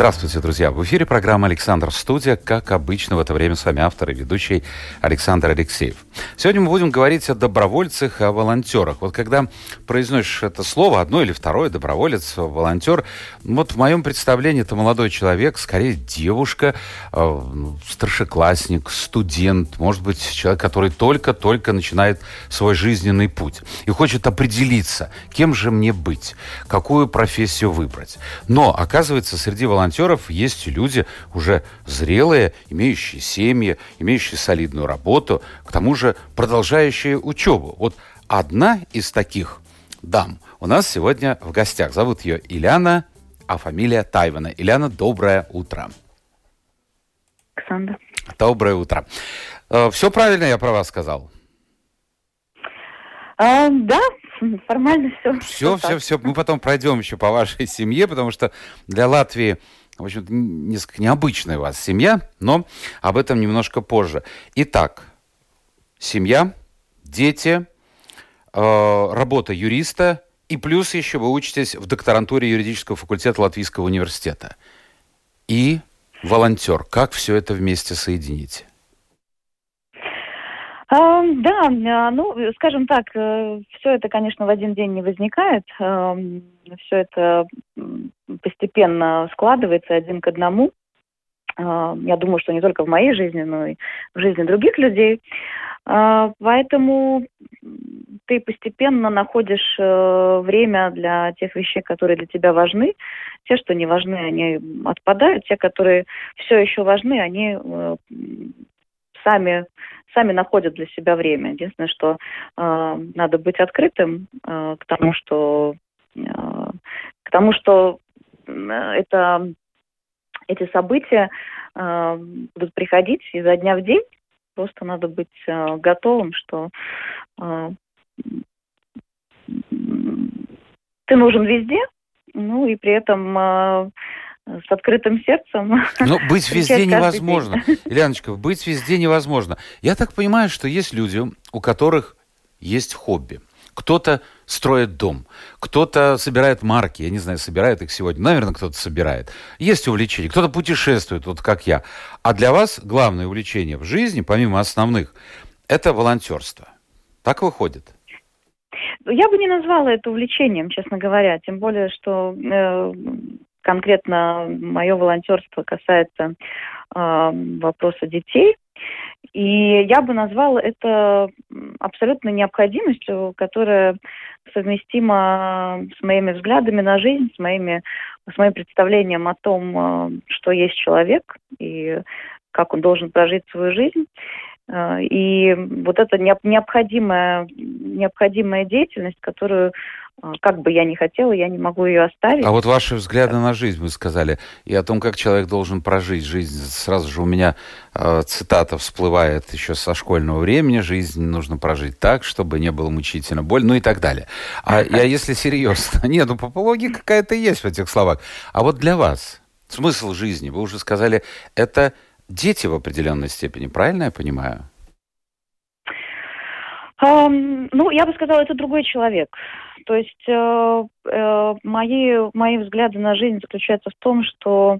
Здравствуйте, друзья. В эфире программа «Александр Студия». Как обычно, в это время с вами автор и ведущий Александр Алексеев. Сегодня мы будем говорить о добровольцах, о волонтерах. Вот когда произносишь это слово, одно или второе, доброволец, волонтер, вот в моем представлении это молодой человек, скорее девушка, э, старшеклассник, студент, может быть, человек, который только-только начинает свой жизненный путь и хочет определиться, кем же мне быть, какую профессию выбрать. Но, оказывается, среди волонтеров волонтеров есть люди уже зрелые, имеющие семьи, имеющие солидную работу, к тому же продолжающие учебу. Вот одна из таких дам у нас сегодня в гостях. Зовут ее Ильяна, а фамилия Тайвана. Ильяна, доброе утро. Александр. Доброе утро. Э, Все правильно я про вас сказал? А, да, формально все. Все, все, все. Мы потом пройдем еще по вашей семье, потому что для Латвии в общем несколько необычная у вас семья, но об этом немножко позже. Итак, семья, дети, э, работа юриста, и плюс еще вы учитесь в докторантуре юридического факультета Латвийского университета. И волонтер. Как все это вместе соединить? А, да, а, ну, скажем так, э, все это, конечно, в один день не возникает. Все это постепенно складывается один к одному. А, я думаю, что не только в моей жизни, но и в жизни других людей. Поэтому ты постепенно находишь э, время для тех вещей, которые для тебя важны. Те, что не важны, они отпадают. Те, которые все еще важны, они э, сами сами находят для себя время. Единственное, что э, надо быть открытым э, к тому, что э, к тому, что это эти события э, будут приходить изо дня в день. Просто надо быть э, готовым, что э, ты нужен везде, ну и при этом э, с открытым сердцем. Но быть везде невозможно. Ильяночка, быть везде невозможно. Я так понимаю, что есть люди, у которых есть хобби. Кто-то строит дом, кто-то собирает марки, я не знаю, собирает их сегодня, наверное, кто-то собирает. Есть увлечение, кто-то путешествует, вот как я. А для вас главное увлечение в жизни, помимо основных, это волонтерство. Так выходит? Я бы не назвала это увлечением, честно говоря. Тем более, что э, конкретно мое волонтерство касается э, вопроса детей. И я бы назвала это абсолютно необходимостью, которая совместима с моими взглядами на жизнь, с, моими, с моим представлением о том, а, что есть человек и как он должен прожить свою жизнь. А, и вот это необходимая, необходимая деятельность, которую как бы я ни хотела, я не могу ее оставить. А вот ваши взгляды на жизнь, вы сказали, и о том, как человек должен прожить жизнь. Сразу же у меня э, цитата всплывает еще со школьного времени. Жизнь нужно прожить так, чтобы не было мучительно больно, ну и так далее. А я, если серьезно, нет, ну попология какая-то есть в этих словах. А вот для вас смысл жизни, вы уже сказали, это дети в определенной степени, правильно я понимаю? Um, ну, я бы сказала, это другой человек. То есть э, э, мои, мои взгляды на жизнь заключаются в том, что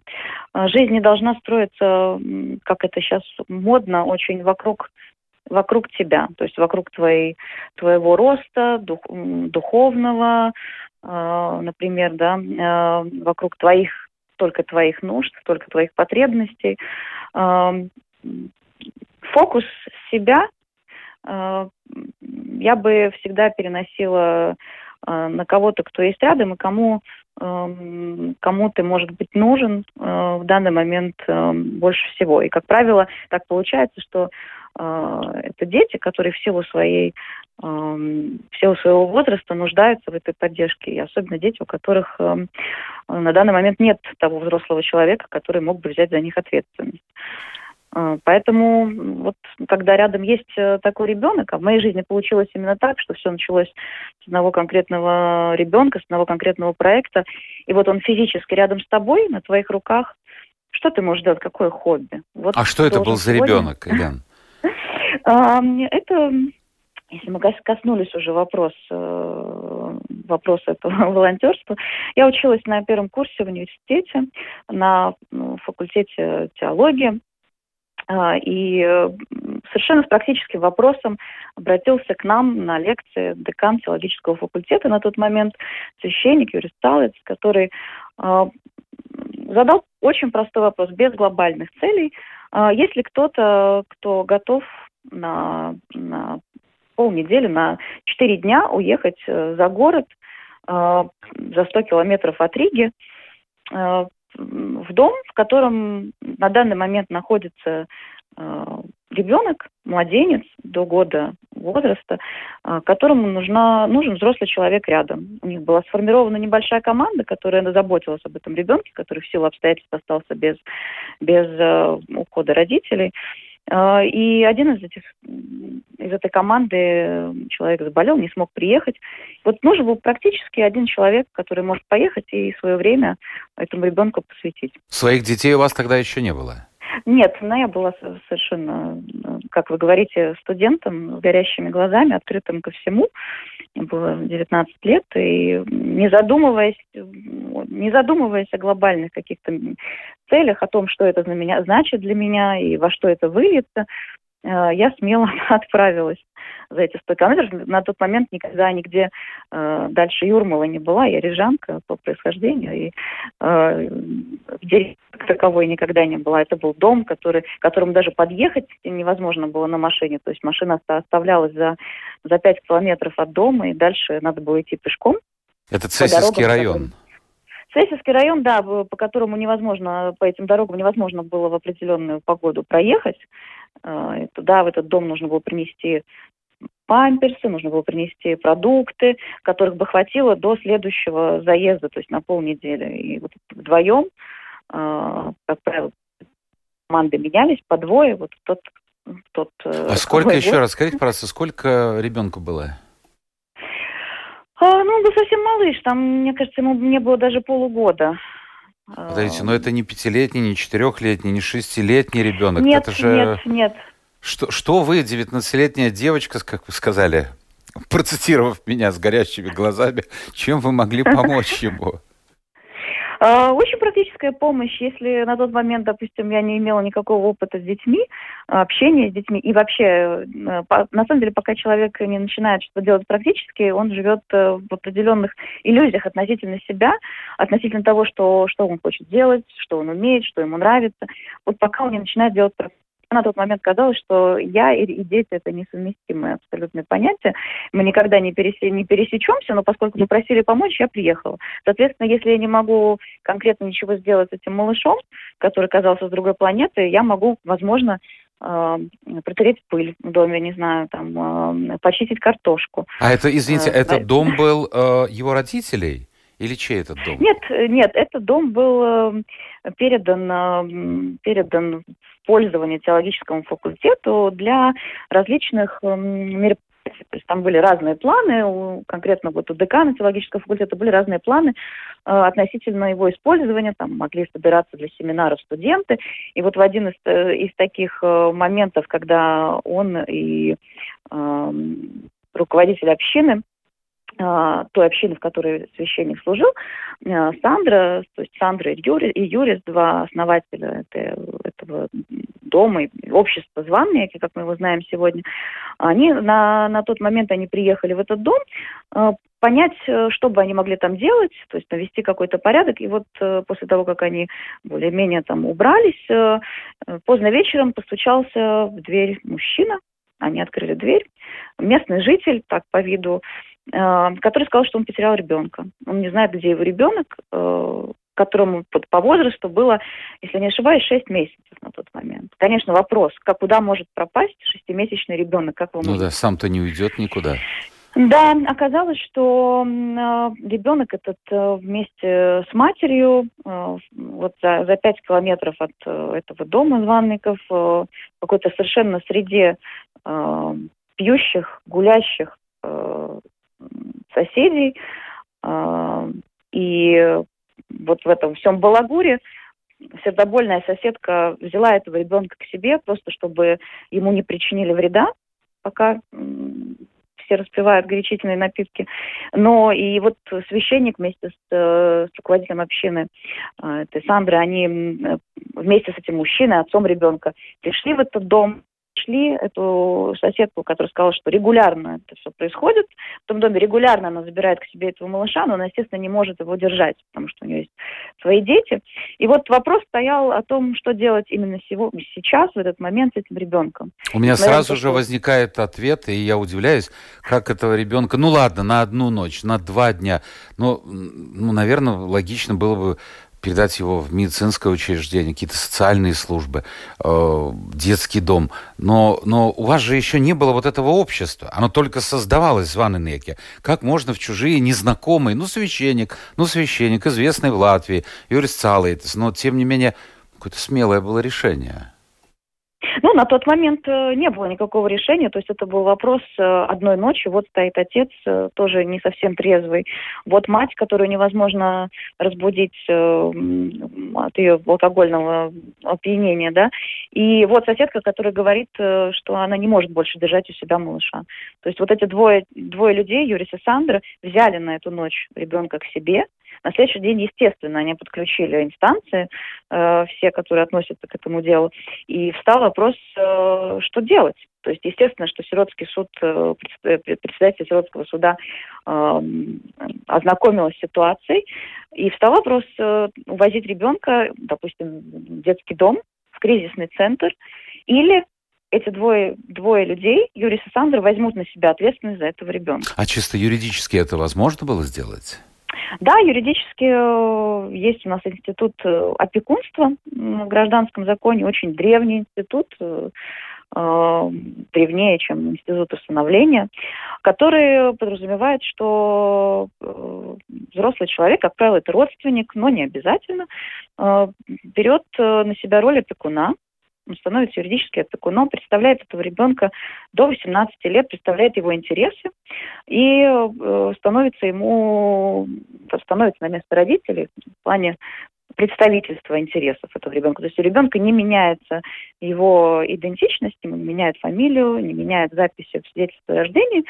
э, жизнь не должна строиться, как это сейчас модно, очень вокруг вокруг тебя, то есть вокруг твоей, твоего роста, дух, духовного, э, например, да, э, вокруг твоих, только твоих нужд, только твоих потребностей. Э, фокус себя э, я бы всегда переносила на кого-то, кто есть рядом и кому эм, кому ты может быть нужен э, в данный момент эм, больше всего. И, как правило, так получается, что э, это дети, которые в силу своей эм, в силу своего возраста нуждаются в этой поддержке. И особенно дети, у которых на данный момент нет того взрослого человека, который мог бы взять за них ответственность. Э, поэтому вот когда рядом есть э, такой ребенок, а в моей жизни получилось именно так, что все началось с одного конкретного ребенка, с одного конкретного проекта, и вот он физически рядом с тобой, на твоих руках, что ты можешь делать, какое хобби? Вот а что это был за сегодня... ребенок, Елена? Это, если мы коснулись уже вопрос, э, вопроса этого волонтерства, я училась на первом курсе в университете, на факультете теологии, а, и совершенно с практическим вопросом обратился к нам на лекции декан теологического факультета на тот момент, священник Юрий Сталец, который а, задал очень простой вопрос, без глобальных целей. А, есть ли кто-то, кто готов на, на полнедели, на четыре дня уехать э, за город, за 100 километров от Риги, в дом, в котором на данный момент находится э, ребенок, младенец до года возраста, э, которому нужна, нужен взрослый человек рядом. У них была сформирована небольшая команда, которая заботилась об этом ребенке, который в силу обстоятельств остался без, без э, ухода родителей. И один из этих из этой команды человек заболел, не смог приехать. Вот нужен был практически один человек, который может поехать и свое время этому ребенку посвятить. Своих детей у вас тогда еще не было? Нет, но я была совершенно, как вы говорите, студентом с горящими глазами, открытым ко всему. Мне было 19 лет, и не задумываясь, не задумываясь о глобальных каких-то целях, о том, что это для меня, значит для меня и во что это выльется, Э, я смело отправилась за эти 100 километров. На тот момент никогда нигде э, дальше Юрмала не была. Я рижанка по происхождению. И э, в деревне таковой никогда не была. Это был дом, который, к которому даже подъехать невозможно было на машине. То есть машина оставлялась за, за 5 километров от дома, и дальше надо было идти пешком. Это Цесийский район. Цесийский район, да, по которому невозможно, по этим дорогам невозможно было в определенную погоду проехать. Э, туда, в этот дом нужно было принести памперсы, нужно было принести продукты, которых бы хватило до следующего заезда, то есть на полнедели. И вот вдвоем, э, как правило, команды менялись по двое, вот тот тот... Э, а сколько, еще раз, скажите, пожалуйста, сколько ребенку было? А, ну, он был совсем малыш, там, мне кажется, ему не было даже полугода. Подождите, но это не пятилетний, не четырехлетний, не шестилетний ребенок. Нет, это же... нет, нет. Что, что вы, девятнадцатилетняя девочка, как вы сказали, процитировав меня с горящими глазами, чем вы могли помочь ему? А, очень практическая помощь, если на тот момент, допустим, я не имела никакого опыта с детьми, общения с детьми, и вообще, э, на самом деле, пока человек не начинает что-то делать практически, он живет э, в определенных иллюзиях относительно себя, относительно того, что, что он хочет делать, что он умеет, что ему нравится. Вот пока он не начинает делать на тот момент казалось, что я и, и дети это несовместимые абсолютные понятия. Мы никогда не, пересе, не пересечемся, но поскольку мы просили помочь, я приехала. Соответственно, если я не могу конкретно ничего сделать с этим малышом, который оказался с другой планеты, я могу, возможно, э, протереть пыль в доме, не знаю, там, э, почистить картошку. А это, извините, э, этот дом был э, его родителей? Или чей этот дом? Нет, нет, этот дом был э, передан, э, передан в пользование теологическому факультету для различных э, мероприятий. То есть там были разные планы, конкретно вот у декана теологического факультета были разные планы э, относительно его использования. Там могли собираться для семинаров студенты. И вот в один из, из таких э, моментов, когда он и э, руководитель общины той общины, в которой священник служил, а, Сандра, то есть Сандра и Юрис, и Юрис два основателя этого дома и общества Званники, как мы его знаем сегодня, они на, на тот момент они приехали в этот дом, а, понять, э, что бы они могли там делать, то есть навести какой-то порядок. И вот э, после того, как они более-менее там убрались, э, поздно вечером постучался в дверь мужчина, они открыли дверь. Местный житель, так по виду, который сказал, что он потерял ребенка. Он не знает, где его ребенок, э, которому по возрасту было, если не ошибаюсь, 6 месяцев на тот момент. Конечно, вопрос, как куда может пропасть шестимесячный ребенок, как вы Ну да, сам-то не уйдет никуда. Да, оказалось, что э, ребенок этот э, вместе с матерью э, вот за, за 5 километров от этого дома званников в какой-то совершенно среде пьющих, гулящих соседей. И вот в этом всем балагуре сердобольная соседка взяла этого ребенка к себе, просто чтобы ему не причинили вреда, пока все распивают горячительные напитки. Но и вот священник вместе с, э, с руководителем общины э, этой Сандры, они вместе с этим мужчиной, отцом ребенка, пришли в этот дом, нашли эту соседку, которая сказала, что регулярно это все происходит. В том доме регулярно она забирает к себе этого малыша, но она, естественно, не может его держать, потому что у нее есть свои дети. И вот вопрос стоял о том, что делать именно сейчас, в этот момент с этим ребенком. У меня Наверное, сразу же возникает ответ, и я удивляюсь, как этого ребенка, ну ладно, на одну ночь, на два дня, но, ну, наверное, логично было бы передать его в медицинское учреждение, какие-то социальные службы, э, детский дом. Но, но у вас же еще не было вот этого общества. Оно только создавалось в Ванненеке. Как можно в чужие, незнакомые, ну, священник, ну, священник, известный в Латвии, Юрис Цалейтес, но, тем не менее, какое-то смелое было решение. Ну, на тот момент э, не было никакого решения, то есть это был вопрос э, одной ночи. Вот стоит отец, э, тоже не совсем трезвый. Вот мать, которую невозможно разбудить от ее алкогольного опьянения, да. И вот соседка, которая говорит, что она не может больше держать у себя малыша. То есть вот эти двое, двое людей, Юрис и Сандра, взяли на эту ночь ребенка к себе, на следующий день, естественно, они подключили инстанции, э, все, которые относятся к этому делу, и встал вопрос, э, что делать. То есть, естественно, что Сиротский суд, э, э председатель Сиротского суда э, ознакомилась с ситуацией, и встал вопрос э, увозить ребенка, допустим, в детский дом, в кризисный центр, или эти двое, двое людей, Юрий и Сандра, возьмут на себя ответственность за этого ребенка. А чисто юридически это возможно было сделать? Да, юридически э, есть у нас институт э, опекунства в гражданском законе, очень древний институт, э, древнее, чем институт установления, который подразумевает, что взрослый человек, как правило, это родственник, но не обязательно, берет на себя роль опекуна, становится юридически опекуном, представляет этого ребенка до 18 лет, представляет его интересы и э, становится ему, становится на место родителей в плане представительства интересов этого ребенка. То есть у ребенка не меняется его идентичность, не меняет фамилию, не меняет записи в свидетельстве о рождении,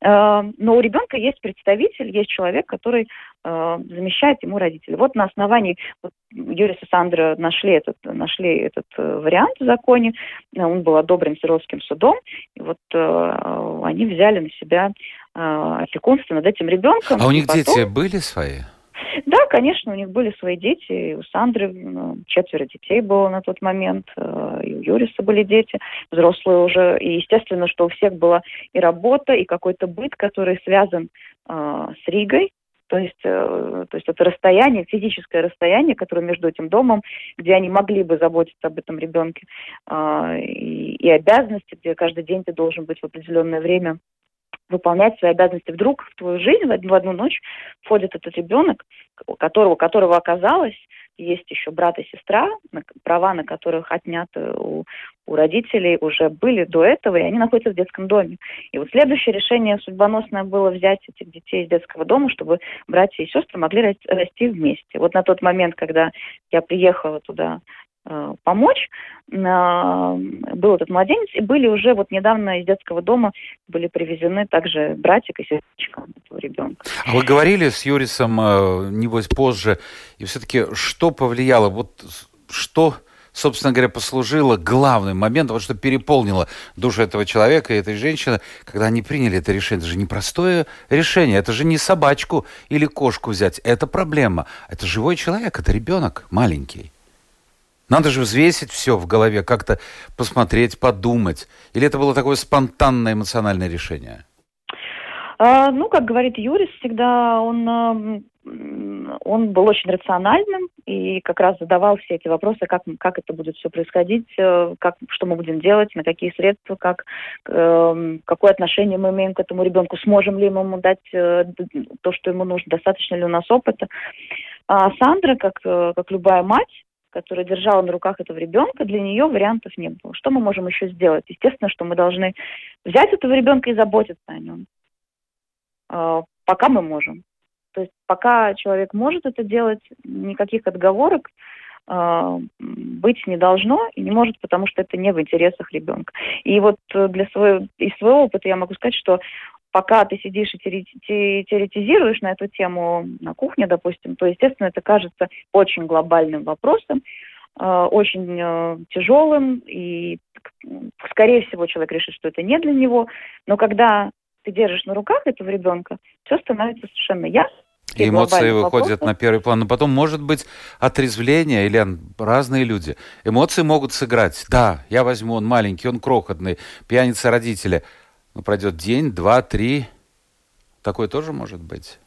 но у ребенка есть представитель, есть человек, который э, замещает ему родителей. Вот на основании вот, Юрия и Сандра нашли этот, нашли этот э, вариант в законе, он был одобрен Свердловским судом, и вот э, они взяли на себя э, опекунство над этим ребенком. А у них потом... дети были свои? Да, конечно, у них были свои дети. У Сандры ну, четверо детей было на тот момент. Э, и у Юриса были дети, взрослые уже. И естественно, что у всех была и работа, и какой-то быт, который связан э, с Ригой. То есть, э, то есть это расстояние, физическое расстояние, которое между этим домом, где они могли бы заботиться об этом ребенке, и, и обязанности, где каждый день ты должен быть в определенное время выполнять свои обязанности. Вдруг в твою жизнь в одну, ночь входит этот ребенок, у которого, которого оказалось, есть еще брат и сестра, права на которых отняты у, у родителей уже были до этого, и они находятся в детском доме. И вот следующее решение судьбоносное было взять этих детей из детского дома, чтобы братья и сестры могли расти вместе. Вот на тот момент, когда я приехала туда помочь. Э, был этот младенец, и были уже вот недавно из детского дома были привезены также братик и сестричка этого ребенка. А вы говорили с Юрисом, э, небось, позже, и все-таки что повлияло, вот что собственно говоря, послужило главным моментом, вот что переполнило душу этого человека и этой женщины, когда они приняли это решение. Это же непростое решение, это же не собачку или кошку взять, это проблема. Это живой человек, это ребенок маленький. Надо же взвесить все в голове, как-то посмотреть, подумать. Или это было такое спонтанное эмоциональное решение? А, ну, как говорит Юрис, всегда он, он был очень рациональным и как раз задавал все эти вопросы, как, как это будет все происходить, э, как, что мы будем делать, на какие средства, как, э, какое отношение мы имеем к этому ребенку, сможем ли мы ему дать э, то, что ему нужно, достаточно ли у нас опыта. А Сандра, как, э, как любая мать, которая держала на руках этого ребенка, для нее вариантов не было. Что мы можем еще сделать? Естественно, что мы должны взять этого ребенка и заботиться о нем, э, пока мы можем. То есть пока человек может это делать, никаких отговорок э, быть не должно и не может, потому что это не в интересах ребенка. И вот для своего, из своего опыта я могу сказать, что пока ты сидишь и теоретизируешь на эту тему на кухне, допустим, то, естественно, это кажется очень глобальным вопросом, э, очень э, тяжелым, и, скорее всего, человек решит, что это не для него. Но когда ты держишь на руках этого ребенка, все становится совершенно ясно. И эмоции выходят вопросы. на первый план. Но потом может быть отрезвление, или разные люди. Эмоции могут сыграть. Да, я возьму, он маленький, он крохотный, пьяница родителя. Но пройдет день, два, три. Такое тоже может быть?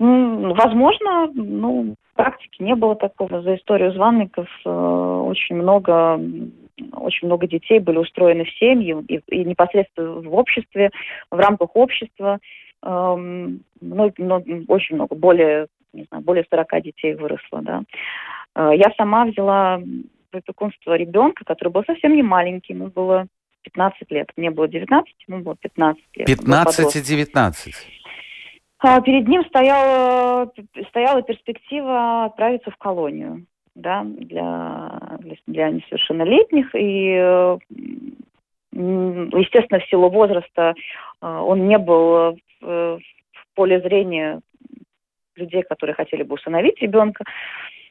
Возможно, ну, в практике не было такого. За историю звонников э, очень много очень много детей были устроены в семьи и, и непосредственно в обществе, в рамках общества. Эм, ну, ну, очень много, более, не знаю, более 40 детей выросло, да. Э, я сама взяла в опекунство ребенка, который был совсем не маленький, ему было 15 лет. Мне было 19, ему было 15 лет. 15 и 19? А, перед ним стояла, стояла перспектива отправиться в колонию да, для, для, несовершеннолетних. И, естественно, в силу возраста а, он не был в, в поле зрения людей, которые хотели бы усыновить ребенка.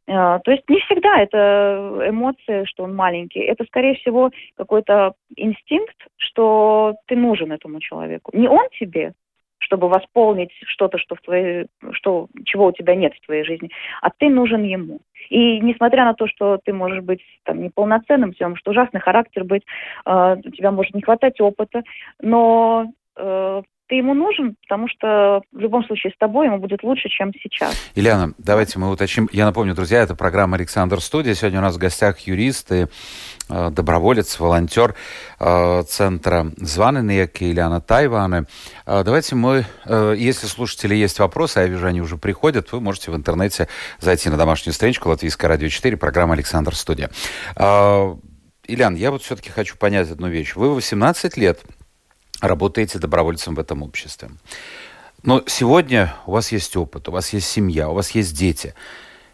А, то есть не всегда это эмоции, что он маленький. Это, скорее всего, какой-то инстинкт, что ты нужен этому человеку. Не он тебе, чтобы восполнить что-то, что в твоей, что, чего у тебя нет в твоей жизни, а ты нужен ему. И несмотря на то, что ты можешь быть там неполноценным, все, может ужасный характер быть, э, у тебя может не хватать опыта, но э, ты ему нужен, потому что в любом случае с тобой ему будет лучше, чем сейчас. Ильяна, давайте мы уточним. Я напомню, друзья, это программа «Александр Студия». Сегодня у нас в гостях юрист и э, доброволец, волонтер э, центра Званенек Ильяна Тайваны. Э, давайте мы, э, если слушатели есть вопросы, а я вижу, они уже приходят, вы можете в интернете зайти на домашнюю страничку Латвийское радио 4, программа «Александр Студия». Э, Ильян, я вот все-таки хочу понять одну вещь. Вы 18 лет работаете добровольцем в этом обществе. Но сегодня у вас есть опыт, у вас есть семья, у вас есть дети.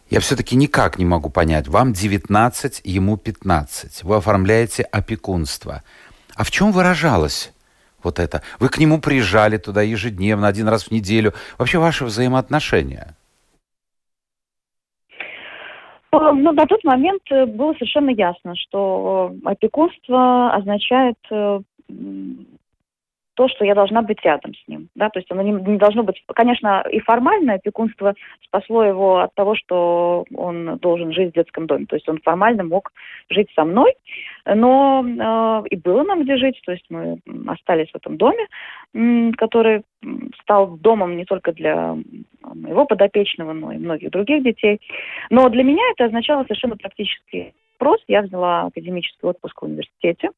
Я все-таки никак не могу понять. Вам 19, ему 15. Вы оформляете опекунство. А в чем выражалось вот это? Вы к нему приезжали туда ежедневно, один раз в неделю. Вообще ваши взаимоотношения? Э, ну, на тот момент э, было совершенно ясно, что опекунство означает э, то, что я должна быть рядом с ним. Да? То есть оно не, не должно быть... Конечно, и формальное опекунство спасло его от того, что он должен жить в детском доме. То есть он формально мог жить со мной, но э, и было нам где жить. То есть мы остались в этом доме, который стал домом не только для моего подопечного, но и многих других детей. Но для меня это означало совершенно практический вопрос. Я взяла академический отпуск в университете.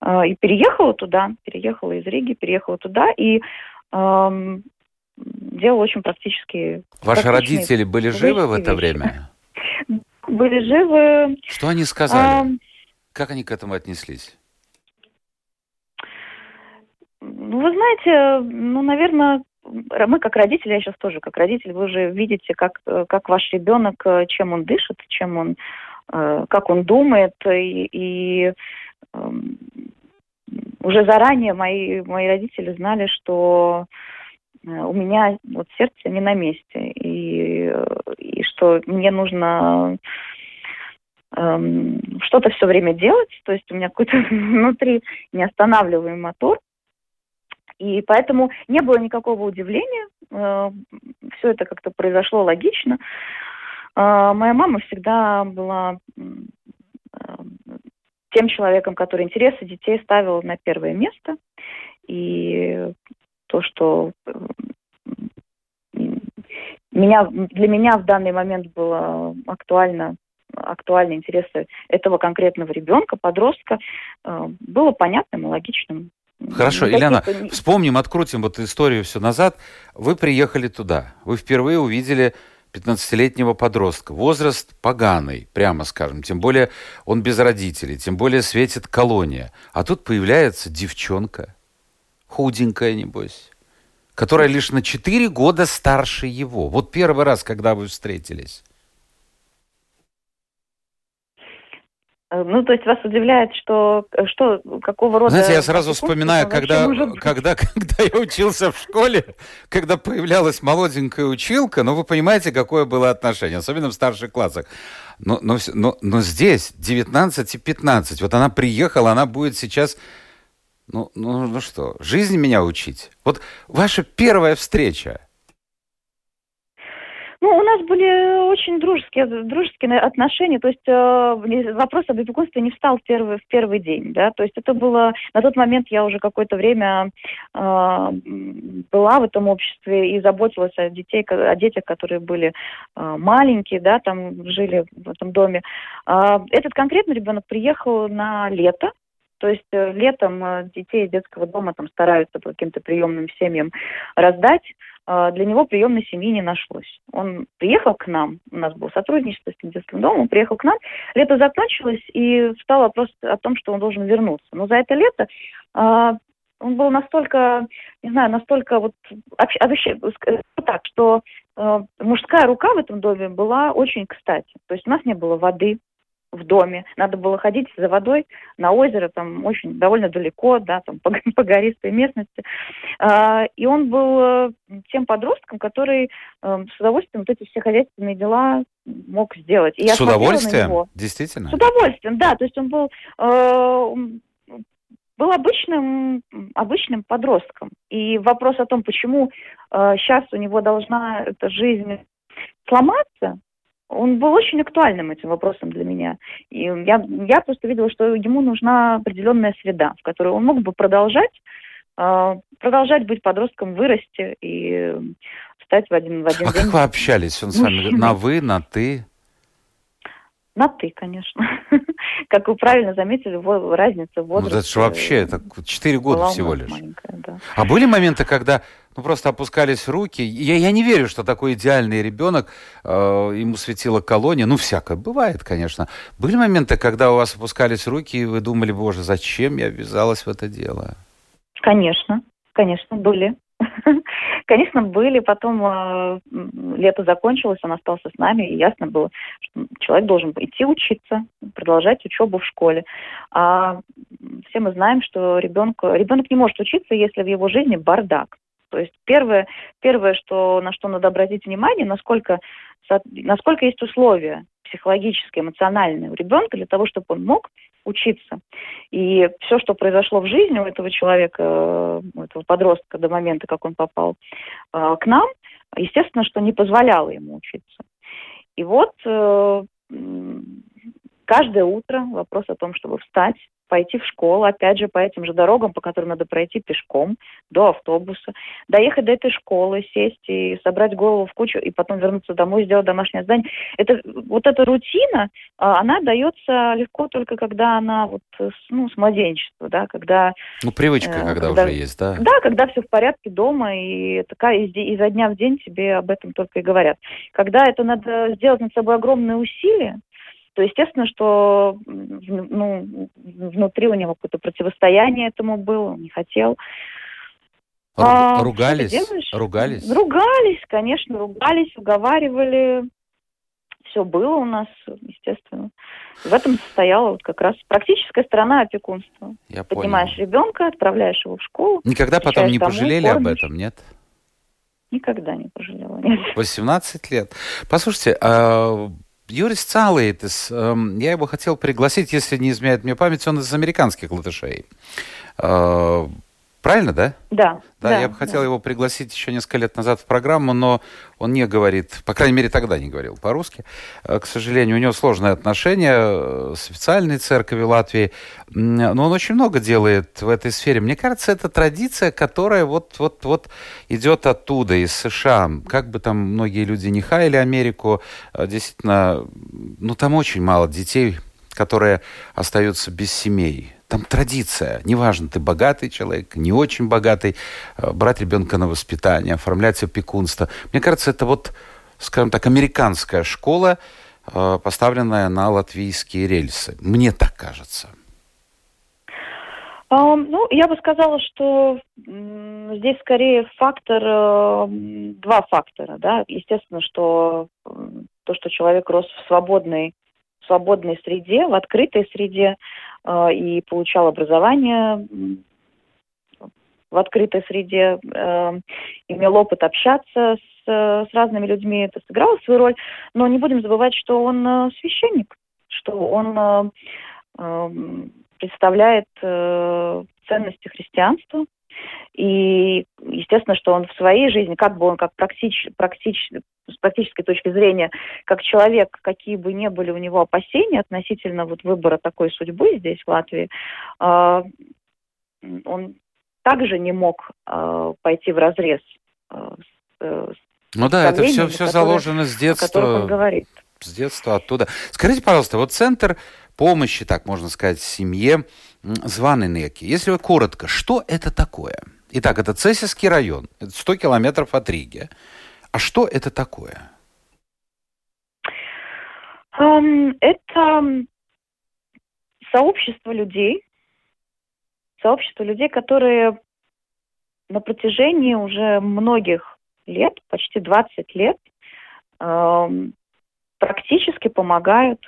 А, и переехала туда, переехала из Риги, переехала туда и эм, делала очень практические... Ваши родители были живы в это вещи. время? Были живы. Что они сказали? А, как они к этому отнеслись? Ну, вы знаете, ну, наверное, мы как родители, я сейчас тоже как родитель, вы уже видите, как, как ваш ребенок, чем он дышит, чем он, э, как он думает, и, и уже заранее мои, мои родители знали, что э, у меня вот сердце не на месте, и, и что мне нужно эм, что-то все время делать, то есть у меня какой-то внутри неостанавливаемый мотор, и поэтому не было никакого удивления, э, все это как-то произошло логично. Э, моя мама всегда была тем человеком, который интересы детей ставил на первое место. И то, что меня, для меня в данный момент было актуально актуальны интересы этого конкретного ребенка, подростка, э, было понятным и логичным. Хорошо, Ильяна, вспомним, открутим вот историю все назад. Вы приехали туда, вы впервые увидели 15-летнего подростка. Возраст поганый, прямо скажем. Тем более он без родителей, тем более светит колония. А тут появляется девчонка, худенькая, небось, которая лишь на 4 года старше его. Вот первый раз, когда вы встретились. Ну, то есть вас удивляет, что, что какого рода... Знаете, я сразу вспоминаю, когда, когда, когда я учился в школе, когда появлялась молоденькая училка, ну, вы понимаете, какое было отношение, особенно в старших классах. Но, но, но, но здесь 19 и 15, вот она приехала, она будет сейчас... Ну, ну, ну что, жизнь меня учить? Вот ваша первая встреча, ну, у нас были очень дружеские, дружеские отношения, то есть э, вопрос об опекунстве не встал в первый, в первый день, да, то есть это было, на тот момент я уже какое-то время э, была в этом обществе и заботилась о, детей, о детях, которые были э, маленькие, да, там жили в этом доме. Э, этот конкретный ребенок приехал на лето, то есть э, летом э, детей детского дома там стараются по каким-то приемным семьям раздать. А, для него приемной семьи не нашлось. Он приехал к нам, у нас было сотрудничество с детским домом, он приехал к нам, лето закончилось, и встал вопрос о том, что он должен вернуться. Но за это лето а, он был настолько, не знаю, настолько вот, а вообще, так, что э, мужская рука в этом доме была очень кстати. То есть у нас не было воды, в доме. Надо было ходить за водой на озеро, там очень довольно далеко, да, там по, по гористой местности. А, и он был э, тем подростком, который э, с удовольствием вот эти все хозяйственные дела мог сделать. И с удовольствием? Него. Действительно? С удовольствием, да. То есть он был э, был обычным, обычным подростком. И вопрос о том, почему э, сейчас у него должна эта жизнь сломаться, он был очень актуальным этим вопросом для меня. И я, я просто видела, что ему нужна определенная среда, в которой он мог бы продолжать, э, продолжать быть подростком, вырасти и стать в один, в один а день. Как вы общались? Он с вами на «вы», на «ты»? На «ты», конечно. как вы правильно заметили, разница в возрасте... Ну, это же вообще, это 4 года всего лишь. Да. А были моменты, когда ну, просто опускались руки. Я, я не верю, что такой идеальный ребенок, э, ему светила колония. Ну, всякое бывает, конечно. Были моменты, когда у вас опускались руки, и вы думали, боже, зачем я ввязалась в это дело? Конечно, конечно, были. Конечно, были. Потом э, лето закончилось, он остался с нами, и ясно было, что человек должен идти учиться, продолжать учебу в школе. А все мы знаем, что ребенок, ребенок не может учиться, если в его жизни бардак. То есть первое, первое что, на что надо обратить внимание, насколько, насколько есть условия психологические, эмоциональные у ребенка для того, чтобы он мог учиться. И все, что произошло в жизни у этого человека, у этого подростка до момента, как он попал э, к нам, естественно, что не позволяло ему учиться. И вот э, каждое утро вопрос о том, чтобы встать, пойти в школу, опять же, по этим же дорогам, по которым надо пройти пешком до автобуса, доехать до этой школы, сесть и собрать голову в кучу, и потом вернуться домой, сделать домашнее задание. Это, вот эта рутина, а, она дается легко только когда она вот, ну, с младенчества, да, когда... Ну, привычка, э, когда, когда уже есть, да? Да, когда все в порядке дома, и такая изо дня в день тебе об этом только и говорят. Когда это надо сделать над собой огромные усилия, то естественно, что ну, внутри у него какое-то противостояние этому было, он не хотел. Ру- а, ругались? Ругались? Ругались, конечно, ругались, уговаривали. Все было у нас, естественно. В этом состояла вот как раз практическая сторона опекунства. Я Поднимаешь понял. ребенка, отправляешь его в школу. Никогда потом не пожалели кормишь. об этом, нет? Никогда не пожалела, нет. 18 лет. Послушайте, а Юрис Цалейтес, эм, я его хотел пригласить, если не изменяет мне память, он из американских латышей. Правильно, да? Да. Да, да я бы хотел да. его пригласить еще несколько лет назад в программу, но он не говорит, по крайней мере, тогда не говорил по-русски. Э, к сожалению, у него сложные отношения э, с официальной церковью Латвии, но он очень много делает в этой сфере. Мне кажется, это традиция, которая вот, вот, вот идет оттуда, из США. Как бы там многие люди не хаяли Америку, э, действительно, ну там очень мало детей, которые остаются без семей там традиция. Неважно, ты богатый человек, не очень богатый, э, брать ребенка на воспитание, оформлять опекунство. Мне кажется, это вот, скажем так, американская школа, э, поставленная на латвийские рельсы. Мне так кажется. Ну, я бы сказала, что здесь скорее фактор, э, два фактора, да. Естественно, что то, что человек рос в свободной, в свободной среде, в открытой среде, и получал образование в открытой среде, э, имел опыт общаться с, с разными людьми, это сыграло свою роль, но не будем забывать, что он э, священник, что он представляет ценности христианства, и естественно, что он в своей жизни, как бы он как практич, практич, с практической точки зрения, как человек, какие бы ни были у него опасения относительно вот выбора такой судьбы здесь, в Латвии, э, он также не мог э, пойти в разрез э, с, ну да, это все, все заложено с детства. С детства оттуда. Скажите, пожалуйста, вот центр помощи, так можно сказать, семье, Званенеки. Если вы коротко, что это такое? Итак, это Цесиский район, 100 километров от Риги. А что это такое? Um, это сообщество людей, сообщество людей, которые на протяжении уже многих лет, почти 20 лет, э, практически помогают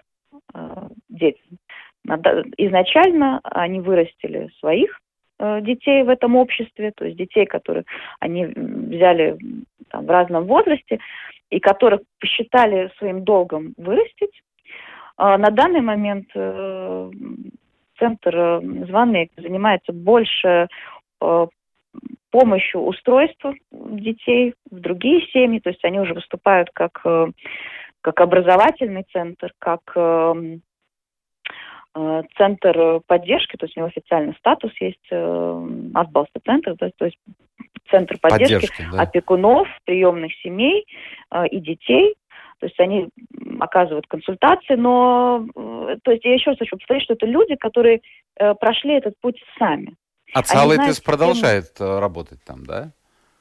э, детям. Изначально они вырастили своих Э, детей в этом обществе, то есть детей, которые они взяли там, в разном возрасте и которых посчитали своим долгом вырастить. А на данный момент э, центр э, званый занимается больше э, помощью устройства детей в другие семьи, то есть они уже выступают как, э, как образовательный центр, как э, Э, центр поддержки, то есть у него официальный статус есть, Асбалста э, центр, да, то есть центр поддержки, поддержки да. опекунов, приемных семей э, и детей. То есть они оказывают консультации, но, то есть я еще раз хочу повторить, что это люди, которые прошли этот путь сами. А Цалайтес продолжает кем... работать там, да?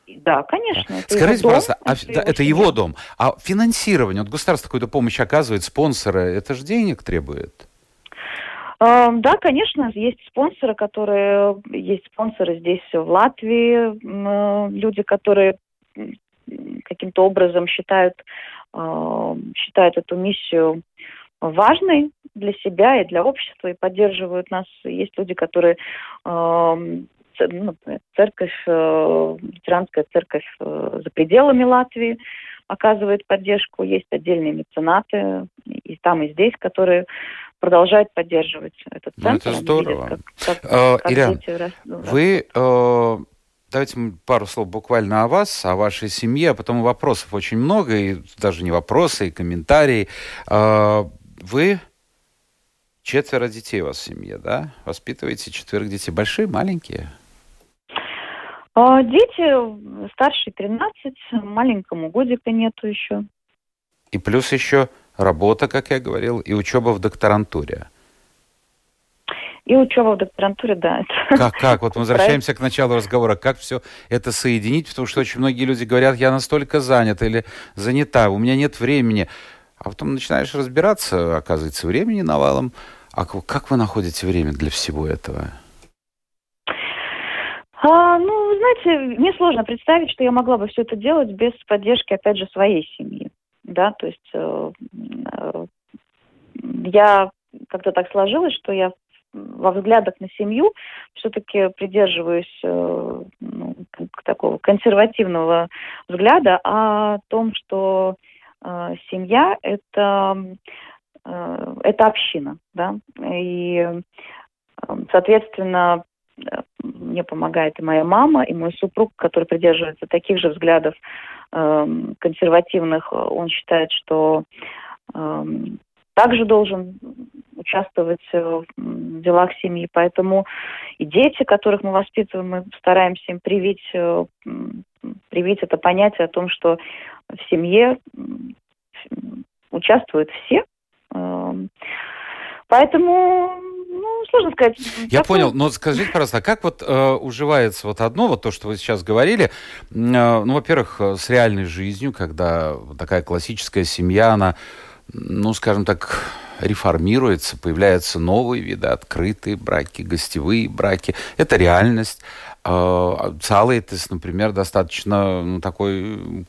Да, конечно. Это Скажите, дом, пожалуйста, а, это, да, это его дом. А финансирование, вот государство какую-то помощь оказывает, спонсоры, это же денег требует? Эм, да, конечно, есть спонсоры, которые есть спонсоры здесь в Латвии, э, люди, которые каким-то образом считают эм, считают эту миссию важной для себя и для общества и поддерживают нас. Есть люди, которые эм, ну, церковь, э, ветеранская церковь э, за пределами Латвии оказывает поддержку. Есть отдельные меценаты и там, и здесь, которые продолжает поддерживать этот центр. Ну, это здорово. Видят, как, как, э, как Ирина, дети вы... Э, давайте пару слов буквально о вас, о вашей семье, а потом вопросов очень много, и даже не вопросы, и комментарии. Э, вы четверо детей у вас в семье, да? Воспитываете четверых детей. Большие, маленькие? А, дети старшие 13, маленькому годика нету еще. И плюс еще работа, как я говорил, и учеба в докторантуре. И учеба в докторантуре, да. Как, как? Вот мы возвращаемся к началу разговора. Как все это соединить? Потому что очень многие люди говорят, я настолько занят или занята, у меня нет времени. А потом начинаешь разбираться, оказывается, времени навалом. А как вы находите время для всего этого? А, ну, знаете, мне сложно представить, что я могла бы все это делать без поддержки, опять же, своей семьи. Да, то есть э, э, я как-то так сложилось, что я во взглядах на семью все-таки придерживаюсь э, ну, такого консервативного взгляда о том, что э, семья это э, это община, да, и э, соответственно мне помогает и моя мама, и мой супруг, который придерживается таких же взглядов э, консервативных. Он считает, что э, также должен участвовать в делах семьи. Поэтому и дети, которых мы воспитываем, мы стараемся им привить, э, привить это понятие о том, что в семье участвуют все. Эм, поэтому сложно сказать. Я такой... понял, но скажите, пожалуйста, а как вот э, уживается вот одно, вот то, что вы сейчас говорили, э, ну, во-первых, с реальной жизнью, когда такая классическая семья, она, ну, скажем так, реформируется, появляются новые виды, открытые браки, гостевые браки. Это реальность. Э, Салейтес, например, достаточно ну, такой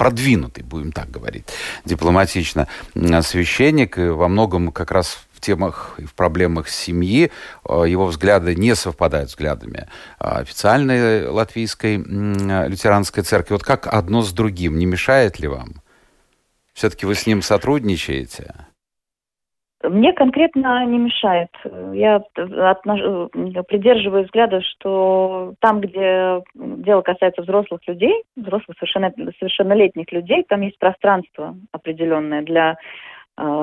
продвинутый, будем так говорить, дипломатично, священник, и во многом как раз в темах и в проблемах семьи э, его взгляды не совпадают с взглядами официальной латвийской лютеранской церкви. Вот как одно с другим, не мешает ли вам? Все-таки вы с ним сотрудничаете? Мне конкретно не мешает. Я отнош... придерживаю взгляда, что там, где дело касается взрослых людей, взрослых совершенно... совершеннолетних людей, там есть пространство определенное для, э,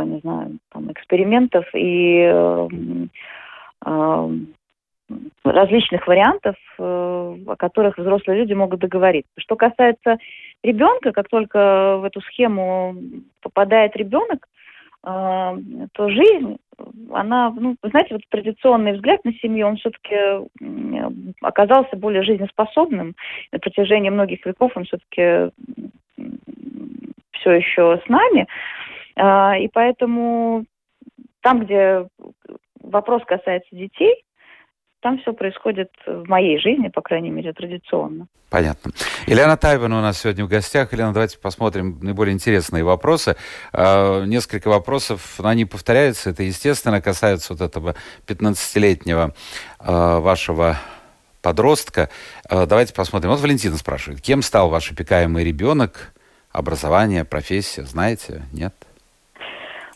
не знаю, там, экспериментов и э, э, различных вариантов, о которых взрослые люди могут договориться. Что касается ребенка, как только в эту схему попадает ребенок, а, то жизнь, она, ну, знаете, вот традиционный взгляд на семью, он все-таки оказался более жизнеспособным. На протяжении многих веков он все-таки все еще с нами. А, и поэтому там, где вопрос касается детей, там все происходит в моей жизни, по крайней мере, традиционно. Понятно. Елена Тайвана у нас сегодня в гостях. Елена, давайте посмотрим наиболее интересные вопросы. Э, несколько вопросов, но они повторяются. Это, естественно, касается вот этого 15-летнего э, вашего подростка. Давайте посмотрим. Вот Валентина спрашивает, кем стал ваш опекаемый ребенок? Образование, профессия, знаете? Нет?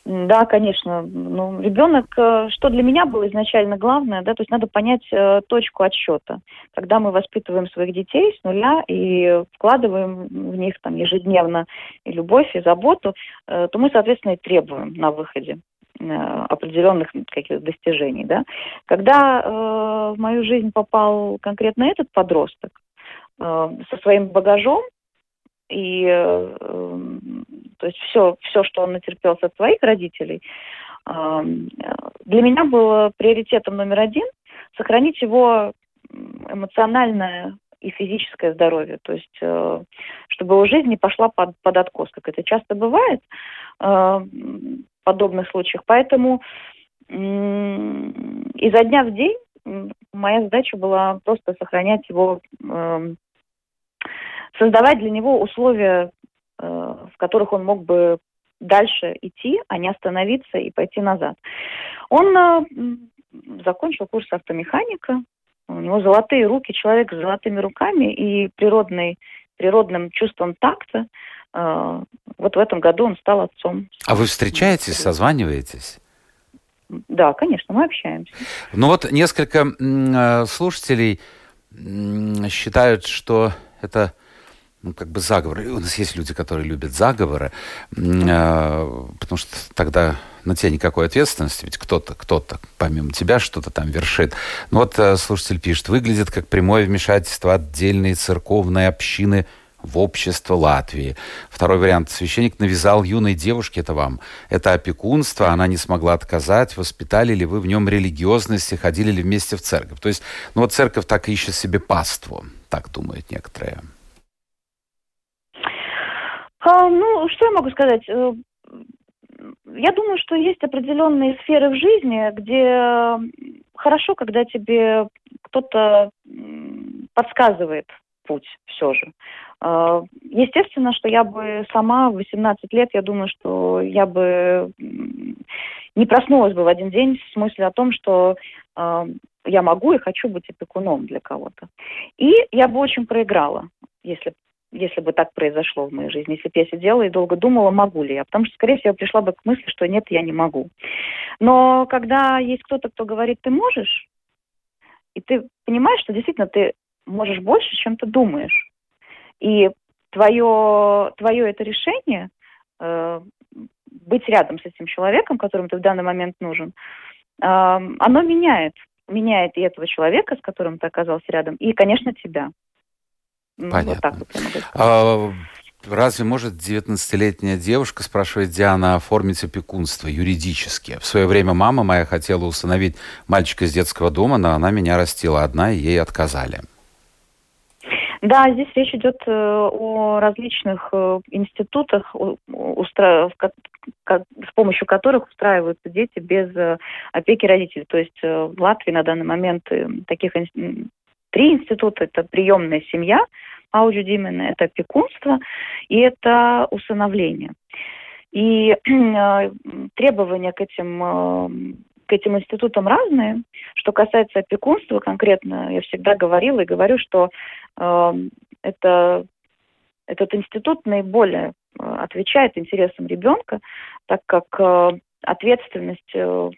Да, конечно. Ну, ребенок, э, что для меня было изначально главное, да, то есть надо понять э, точку отсчета. Когда мы воспитываем своих детей с нуля и вкладываем в них там ежедневно и любовь, и заботу, э, то мы, соответственно, и требуем на выходе э, определенных каких-то достижений, да. Когда э, в мою жизнь попал конкретно этот подросток э, со своим багажом, и э, то есть все, все, что он натерпелся от своих родителей, для меня было приоритетом номер один сохранить его эмоциональное и физическое здоровье, то есть э, чтобы его жизнь не пошла под, под откос, как это часто бывает э, в подобных случаях. Поэтому изо дня в день моя задача была просто сохранять его э, создавать для него условия, в которых он мог бы дальше идти, а не остановиться и пойти назад. Он э, закончил курс автомеханика, у него золотые руки, человек с золотыми руками и природный, природным чувством такта. Э, вот в этом году он стал отцом. А вы встречаетесь, созваниваетесь? Да, конечно, мы общаемся. Ну вот несколько слушателей считают, что это ну, как бы заговоры. У нас есть люди, которые любят заговоры, э, потому что тогда на тебя никакой ответственности, ведь кто-то, кто-то помимо тебя что-то там вершит. Ну вот э, слушатель пишет, выглядит как прямое вмешательство отдельной церковной общины в общество Латвии. Второй вариант. Священник навязал юной девушке это вам. Это опекунство, она не смогла отказать. Воспитали ли вы в нем религиозности, ходили ли вместе в церковь? То есть, ну вот церковь так ищет себе паству, так думают некоторые. А, ну, что я могу сказать? Э, я думаю, что есть определенные сферы в жизни, где хорошо, когда тебе кто-то подсказывает путь все же. А, естественно, что я бы сама в 18 лет, я думаю, что я бы не проснулась бы в один день с мыслью о том, что а, я могу и хочу быть опекуном для кого-то. И я бы очень проиграла, если если бы так произошло в моей жизни, если бы я сидела и долго думала, могу ли я. Потому что, скорее всего, пришла бы к мысли, что нет, я не могу. Но когда есть кто-то, кто говорит, ты можешь, и ты понимаешь, что действительно ты можешь больше, чем ты думаешь. И твое, твое это решение э, быть рядом с этим человеком, которым ты в данный момент нужен, э, оно меняет. Меняет и этого человека, с которым ты оказался рядом, и, конечно, тебя. Понятно. Вот так вот я могу сказать. А, разве может 19-летняя девушка, спрашивает Диана, оформить опекунство юридически? В свое время мама моя хотела усыновить мальчика из детского дома, но она меня растила одна, и ей отказали. Да, здесь речь идет э, о различных э, институтах, с помощью которых устраиваются дети без э, опеки родителей. То есть в Латвии на данный момент таких три института. Это приемная семья, аудиодимена, это опекунство и это усыновление. И требования к этим к этим институтам разные. Что касается опекунства конкретно, я всегда говорила и говорю, что э, это, этот институт наиболее э, отвечает интересам ребенка, так как э, ответственность э,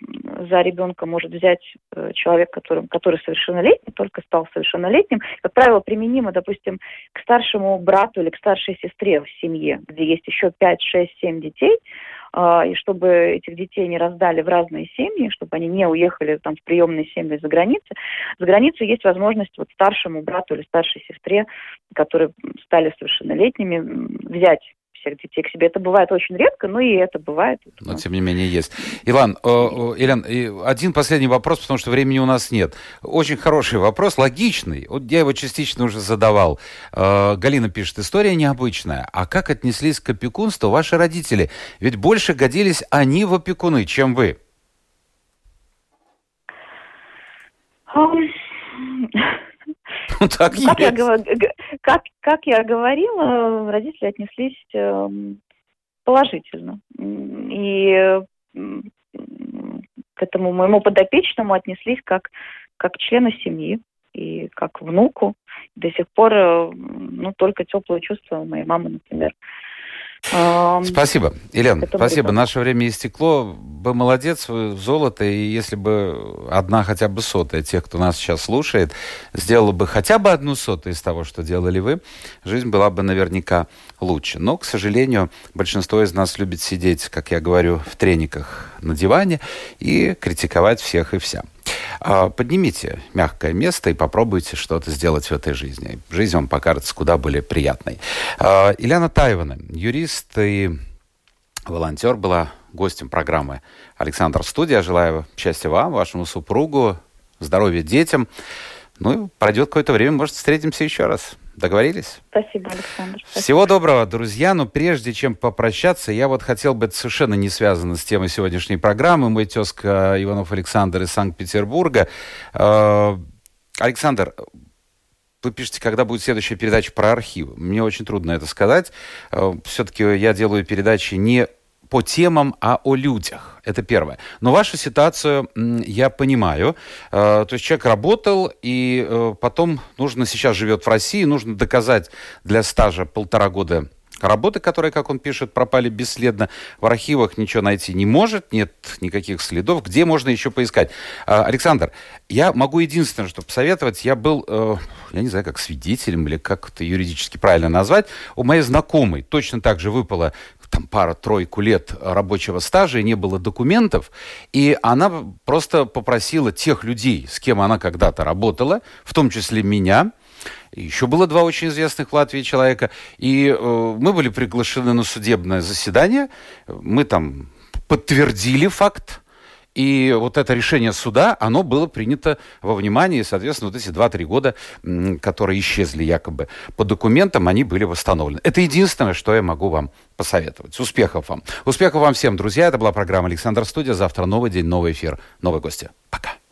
за ребенка может взять э, человек, который, который совершеннолетний, только стал совершеннолетним. Как правило, применимо, допустим, к старшему брату или к старшей сестре в семье, где есть еще 5, 6, 7 детей, а, и чтобы этих детей не раздали в разные семьи, чтобы они не уехали там в приемные семьи за границей. За границей есть возможность вот старшему брату или старшей сестре, которые стали совершеннолетними, взять всех детей к себе. Это бывает очень редко, но и это бывает. Но тем не менее есть. Иван, э, э, Ильян, один последний вопрос, потому что времени у нас нет. Очень хороший вопрос, логичный. Вот я его частично уже задавал. Э, Галина пишет, история необычная. А как отнеслись к опекунству ваши родители? Ведь больше годились они в опекуны, чем вы. Ну, так как, есть. Я, как, как я говорила, родители отнеслись эм, положительно. И к этому моему подопечному отнеслись как, как члена семьи и как внуку. До сих пор э, ну, только теплые чувства у моей мамы, например. Спасибо. Елена, спасибо. Наше время истекло. Вы молодец, вы золото. И если бы одна хотя бы сотая тех, кто нас сейчас слушает, сделала бы хотя бы одну сотую из того, что делали вы, жизнь была бы наверняка лучше. Но, к сожалению, большинство из нас любит сидеть, как я говорю, в трениках на диване и критиковать всех и вся. А, поднимите мягкое место и попробуйте что-то сделать в этой жизни. Жизнь вам покажется куда более приятной. А, Ильяна Таевана, юрист и волонтер, была гостем программы «Александр Студия». Желаю счастья вам, вашему супругу, здоровья детям. Ну, пройдет какое-то время, может, встретимся еще раз. Договорились? Спасибо, Александр. Спасибо. Всего доброго, друзья. Но прежде чем попрощаться, я вот хотел бы, это совершенно не связано с темой сегодняшней программы, мой тезка Иванов Александр из Санкт-Петербурга. Э, Александр, вы пишете, когда будет следующая передача про архивы. Мне очень трудно это сказать. Э, Все-таки я делаю передачи не по темам, а о людях. Это первое. Но вашу ситуацию я понимаю. Э, то есть человек работал, и э, потом нужно, сейчас живет в России, нужно доказать для стажа полтора года работы, которые, как он пишет, пропали бесследно. В архивах ничего найти не может, нет никаких следов. Где можно еще поискать? А, Александр, я могу единственное, что посоветовать. Я был, э, я не знаю, как свидетелем или как это юридически правильно назвать, у моей знакомой точно так же выпало там пара-тройку лет рабочего стажа, и не было документов, и она просто попросила тех людей, с кем она когда-то работала, в том числе меня, еще было два очень известных в Латвии человека, и э, мы были приглашены на судебное заседание, мы там подтвердили факт, и вот это решение суда, оно было принято во внимание, и, соответственно, вот эти 2-3 года, которые исчезли якобы по документам, они были восстановлены. Это единственное, что я могу вам посоветовать. Успехов вам. Успехов вам всем, друзья. Это была программа «Александр Студия». Завтра новый день, новый эфир, новые гости. Пока.